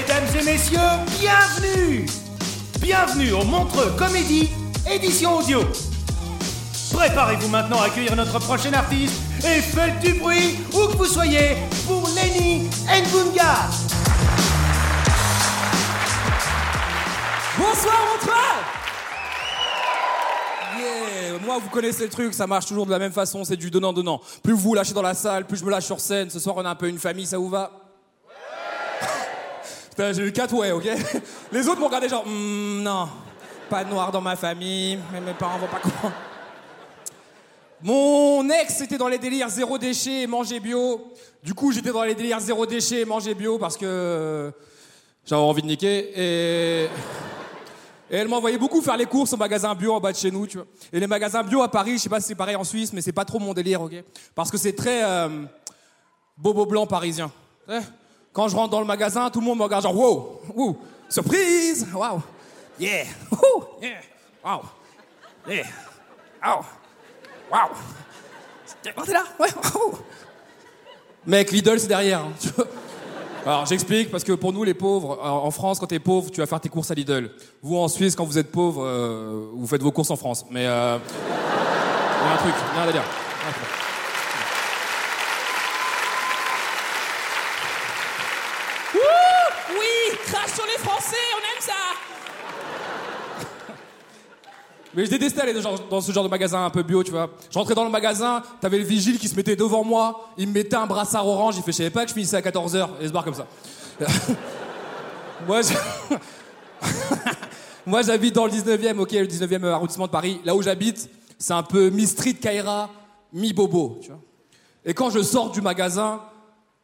Mesdames et messieurs, bienvenue Bienvenue au Montreux Comédie, édition audio. Préparez-vous maintenant à accueillir notre prochain artiste et faites du bruit où que vous soyez pour Lenny Ngunga. Bonsoir Montreux Yeah Moi, vous connaissez le truc, ça marche toujours de la même façon, c'est du donnant-donnant. Plus vous vous lâchez dans la salle, plus je me lâche sur scène. Ce soir, on a un peu une famille, ça vous va? J'ai eu quatre ouais, ok Les autres m'ont regardé genre, Hmm, non, pas de noir dans ma famille, mais mes parents vont pas comprendre. Mon ex était dans les délires zéro déchet et manger bio. Du coup, j'étais dans les délires zéro déchet et manger bio parce que euh, j'avais envie de niquer. Et, et elle m'envoyait beaucoup faire les courses au magasin bio en bas de chez nous, tu vois. Et les magasins bio à Paris, je sais pas si c'est pareil en Suisse, mais c'est pas trop mon délire, ok Parce que c'est très euh, bobo blanc parisien. Eh, Quand je rentre dans le magasin, tout le monde me regarde genre wow, wow, surprise, wow, yeah, wouh, yeah, wow, yeah, wow. Oh, t'es là? Ouais, waouh Mec, Lidl, c'est derrière. hein. Alors, j'explique, parce que pour nous, les pauvres, en France, quand t'es pauvre, tu vas faire tes courses à Lidl. Vous, en Suisse, quand vous êtes pauvre, euh, vous faites vos courses en France. Mais, euh, il y a un truc, il y a un délire. Mais je détestais aller dans, ce genre de magasin un peu bio, tu vois. Je rentrais dans le magasin, t'avais le vigile qui se mettait devant moi, il me mettait un brassard orange, il fait, je savais pas que je finissais à 14h, et il se barre comme ça. Moi, Moi, j'habite dans le 19e, ok, le 19e arrondissement de Paris. Là où j'habite, c'est un peu mi-street Kaira, mi-bobo, tu vois. Et quand je sors du magasin,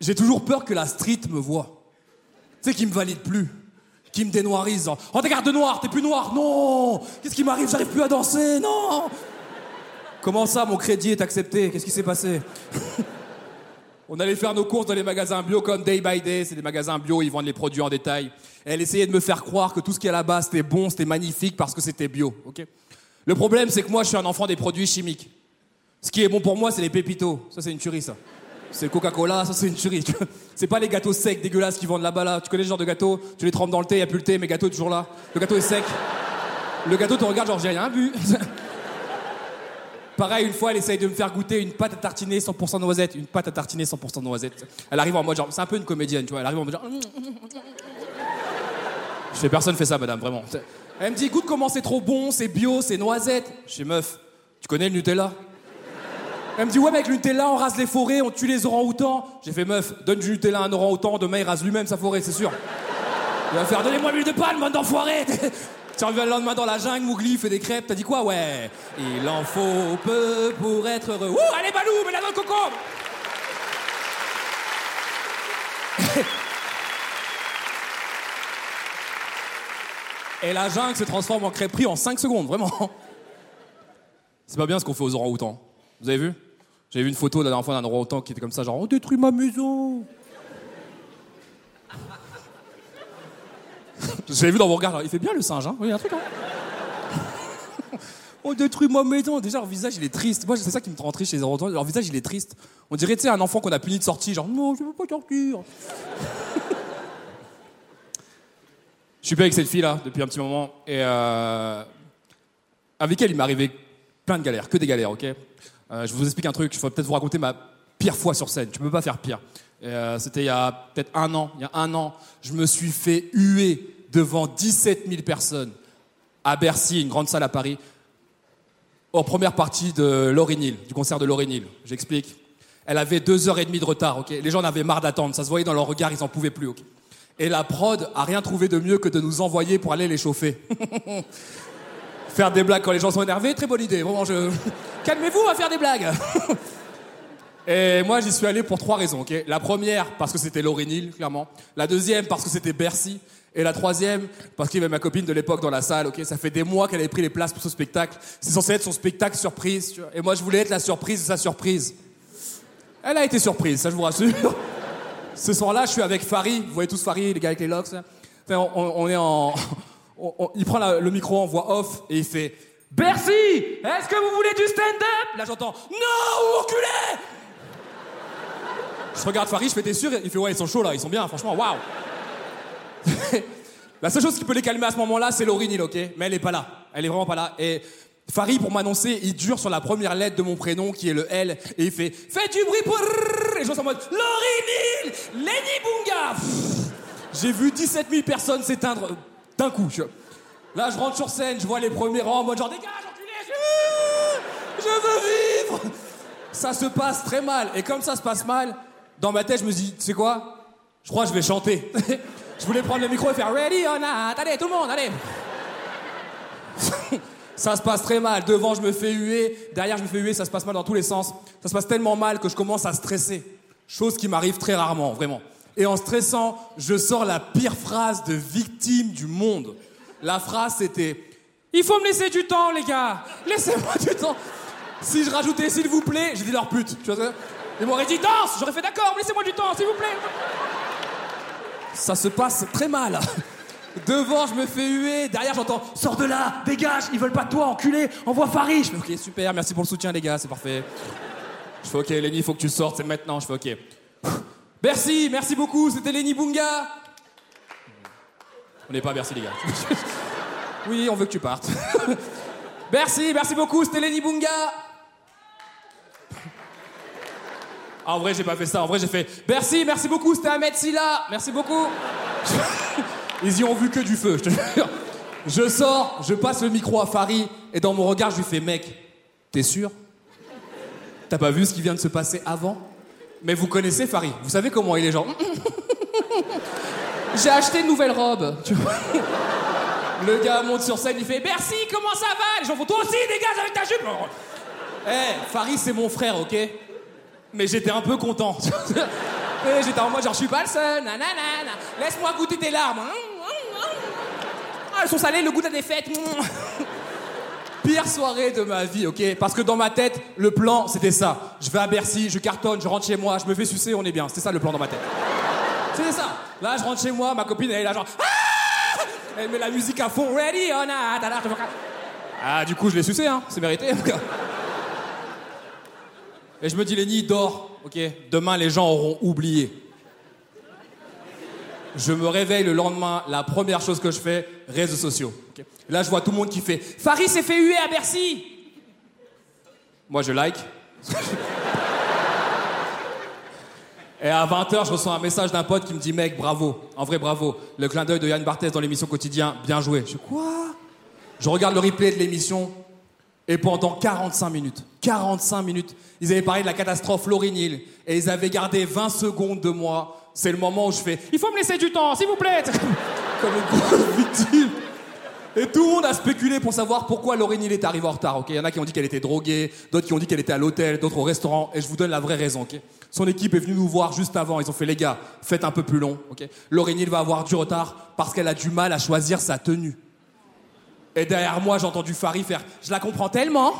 j'ai toujours peur que la street me voie. Tu sais, qu'il me valide plus. Qu'il me dénoirise. Oh, t'es garde noir, t'es plus noir. Non Qu'est-ce qui m'arrive? J'arrive plus à danser. Non Comment ça, mon crédit est accepté? Qu'est-ce qui s'est passé? On allait faire nos courses dans les magasins bio comme Day by Day. C'est des magasins bio, ils vendent les produits en détail. Elle essayait de me faire croire que tout ce qui est là-bas, c'était bon, c'était magnifique parce que c'était bio. ok? Le problème, c'est que moi, je suis un enfant des produits chimiques. Ce qui est bon pour moi, c'est les pépitos. Ça, c'est une tuerie, ça. C'est Coca-Cola, ça, c'est une tuerie. C'est pas les gâteaux secs dégueulasses qu'ils vendent là-bas, là. Tu connais ce genre de gâteau? Tu les trempes dans le thé, y a plus le thé, mais gâteau est toujours là. Le gâteau est sec. Le gâteau te regarde, genre, j'ai rien vu. Pareil, une fois, elle essaye de me faire goûter une pâte à tartiner 100% noisette. Une pâte à tartiner 100% noisette. Elle arrive en mode genre, c'est un peu une comédienne, tu vois. Elle arrive en mode genre. Je fais personne fait ça, madame, vraiment. Elle me dit, goûte comment c'est trop bon, c'est bio, c'est noisette. Je fais meuf, tu connais le Nutella? Elle me dit, ouais, mais avec le on rase les forêts, on tue les orang-outans. J'ai fait meuf, donne du Nutella à un orang-outan, demain il rase lui-même sa forêt, c'est sûr. Il va faire, donnez-moi l'huile de palme, bande d'enfoirés Tu le lendemain dans la jungle, Mougli fait des crêpes, t'as dit quoi? Ouais, il en faut peu pour être heureux. Ouh, allez Balou, mets-la dans le cocon Et la jungle se transforme en crêperie en 5 secondes, vraiment. C'est pas bien ce qu'on fait aux orang-outans. Vous avez vu? J'avais vu une photo la dernière fois d'un orang-outan qui était comme ça, genre on détruit ma maison. J'avais vu dans vos regards, il fait bien le singe, hein Oui, un truc, hein On détruit ma maison. Déjà, leur visage, il est triste. Moi, c'est ça qui me rend triste chez les orang-outans. Leur visage, il est triste. On dirait, tu sais, un enfant qu'on a puni de sortie, genre non, je veux pas sortir. Je suis pas avec cette fille-là depuis un petit moment. Et euh, avec elle, il m'est arrivé plein de galères, que des galères, ok? Euh, Je vous explique un truc. Je vais peut-être vous raconter ma pire fois sur scène. Tu peux pas faire pire. Euh, C'était il y a peut-être un an. Il y a un an, je me suis fait huer devant 17 000 personnes à Bercy, une grande salle à Paris, en première partie de Laurie Neal, du concert de Laurie Neal. J'explique. Elle avait deux heures et demie de retard. Les gens en avaient marre d'attendre, ça se voyait dans leur regard, ils en pouvaient plus. Et la prod a rien trouvé de mieux que de nous envoyer pour aller les chauffer. faire des blagues quand les gens sont énervés, très bonne idée. Vraiment, je... Calmez-vous, va faire des blagues. Et moi, j'y suis allé pour trois raisons. ok? La première, parce que c'était Laurie Neal, clairement. La deuxième, parce que c'était Bercy. Et la troisième, parce qu'il y avait ma copine de l'époque dans la salle. ok? Ça fait des mois qu'elle avait pris les places pour ce spectacle. C'est censé être son spectacle surprise. tu vois. Et moi, je voulais être la surprise de sa surprise. Elle a été surprise, ça je vous rassure. Ce soir-là, je suis avec Farid. Vous voyez tous Farid, les gars avec les locks. Enfin, on est en. Il prend le micro en voix off et il fait Bercy, est-ce que vous voulez du stand-up? Là, j'entends Non, enculé Je regarde Farid, je fais T'es sûr? Il fait Ouais, ils sont chauds là, ils sont bien, franchement, waouh! La seule chose qui peut les calmer à ce moment-là, c'est Laurie Neal, ok? Mais elle est pas là. Elle est vraiment pas là. Et Farid, pour m'annoncer, il dure sur la première lettre de mon prénom, qui est le L, et il fait Fais du bruit pour. Et je vois en mode Laurie Neal Lenny Bunga! J'ai vu 17 000 personnes s'éteindre d'un coup. Là, je rentre sur scène, je vois les premiers rangs en mode genre Dégage, enculé Je je veux vivre Ça se passe très mal. Et comme ça se passe mal, dans ma tête, je me dis Tu sais quoi? Je crois que je vais chanter. je voulais prendre le micro et faire Ready or not? Allez, tout le monde, allez Ça se passe très mal. Devant, je me fais huer. Derrière, je me fais huer. Ça se passe mal dans tous les sens. Ça se passe tellement mal que je commence à stresser. Chose qui m'arrive très rarement, vraiment. Et en stressant, je sors la pire phrase de victime du monde. La phrase, c'était Il faut me laisser du temps, les gars. Laissez-moi du temps. Si je rajoutais s'il vous plaît, j'ai dit leur pute. Tu vois Ils m'auraient dit danse. J'aurais fait d'accord, laissez-moi du temps, s'il vous plaît. Ça se passe très mal. Devant, je me fais huer. Derrière, j'entends Sors de là, dégage, ils veulent pas de toi, enculé, envoie Farid. Je Ok, super, merci pour le soutien, les gars, c'est parfait. Je fais Ok, Lenny, il faut que tu sortes, c'est maintenant. Je fais Ok. Merci, merci beaucoup, c'était Lenny Bunga. On n'est pas à Bercy, les gars. oui, on veut que tu partes. merci, merci beaucoup, c'était Lenny Bunga. Ah, en vrai, j'ai pas fait ça. En vrai, j'ai fait Merci, merci beaucoup, c'était Ahmed Silla. Merci beaucoup. Ils y ont vu que du feu, je te jure. Je sors, je passe le micro à Farid, et dans mon regard, je lui fais Mec, t'es sûr? T'as pas vu ce qui vient de se passer avant? Mais vous connaissez Farid, vous savez comment il est genre. J'ai acheté une nouvelle robe. Le gars monte sur scène, il fait Merci, comment ça va? Les gens font Toi aussi, dégage avec ta jupe Eh, Farid, c'est mon frère, ok? Mais j'étais un peu content. Et j'étais en mode genre, je suis pas le seul, nanana, laisse-moi goûter tes larmes. Ah, elles sont salées, le goût de la défaite. Pire soirée de ma vie, ok? Parce que dans ma tête, le plan, c'était ça. Je vais à Bercy, je cartonne, je rentre chez moi, je me fais sucer, on est bien. C'était ça le plan dans ma tête. C'était ça. Là, je rentre chez moi, ma copine, elle est là genre... Ah elle met la musique à fond, ready or not? Ah, du coup, je l'ai sucé, hein. C'est mérité. Et je me dis, Lenny, dors, ok? Demain, les gens auront oublié. Je me réveille le lendemain, la première chose que je fais, réseaux sociaux. Là, je vois tout le monde qui fait Farid s'est fait huer à Bercy Moi, je like. Et à 20h, je reçois un message d'un pote qui me dit Mec, bravo, en vrai, bravo. Le clin d'œil de Yann Barthès dans l'émission quotidien, bien joué. Je dis Quoi? Je regarde le replay de l'émission, et pendant 45 minutes, 45 minutes, ils avaient parlé de la catastrophe Laurie Neal, et ils avaient gardé 20 secondes de moi. C'est le moment où je fais Il faut me laisser du temps, s'il vous plaît Comme une grosse victime. Et tout le monde a spéculé pour savoir pourquoi Laurie Neal est arrivée en retard, ok? Il y en a qui ont dit qu'elle était droguée, d'autres qui ont dit qu'elle était à l'hôtel, d'autres au restaurant, et je vous donne la vraie raison, Son équipe est venue nous voir juste avant, ils ont fait les gars, faites un peu plus long, ok? Laurie Neal va avoir du retard parce qu'elle a du mal à choisir sa tenue. Et derrière moi, j'ai entendu Farid faire Je la comprends tellement.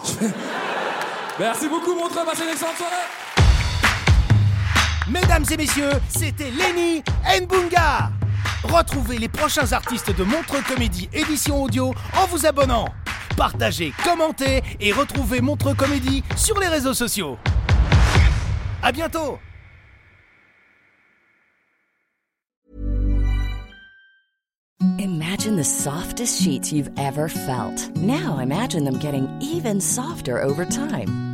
Merci beaucoup, Montreux, passez une excellente. Mesdames et messieurs, c'était Lenny Nbunga. Retrouvez les prochains artistes de Montreux Comédie édition audio en vous abonnant. Partagez, commentez et retrouvez Montreux Comédie sur les réseaux sociaux. À bientôt Imagine the softest sheets you've ever felt. Now imagine them getting even softer over time.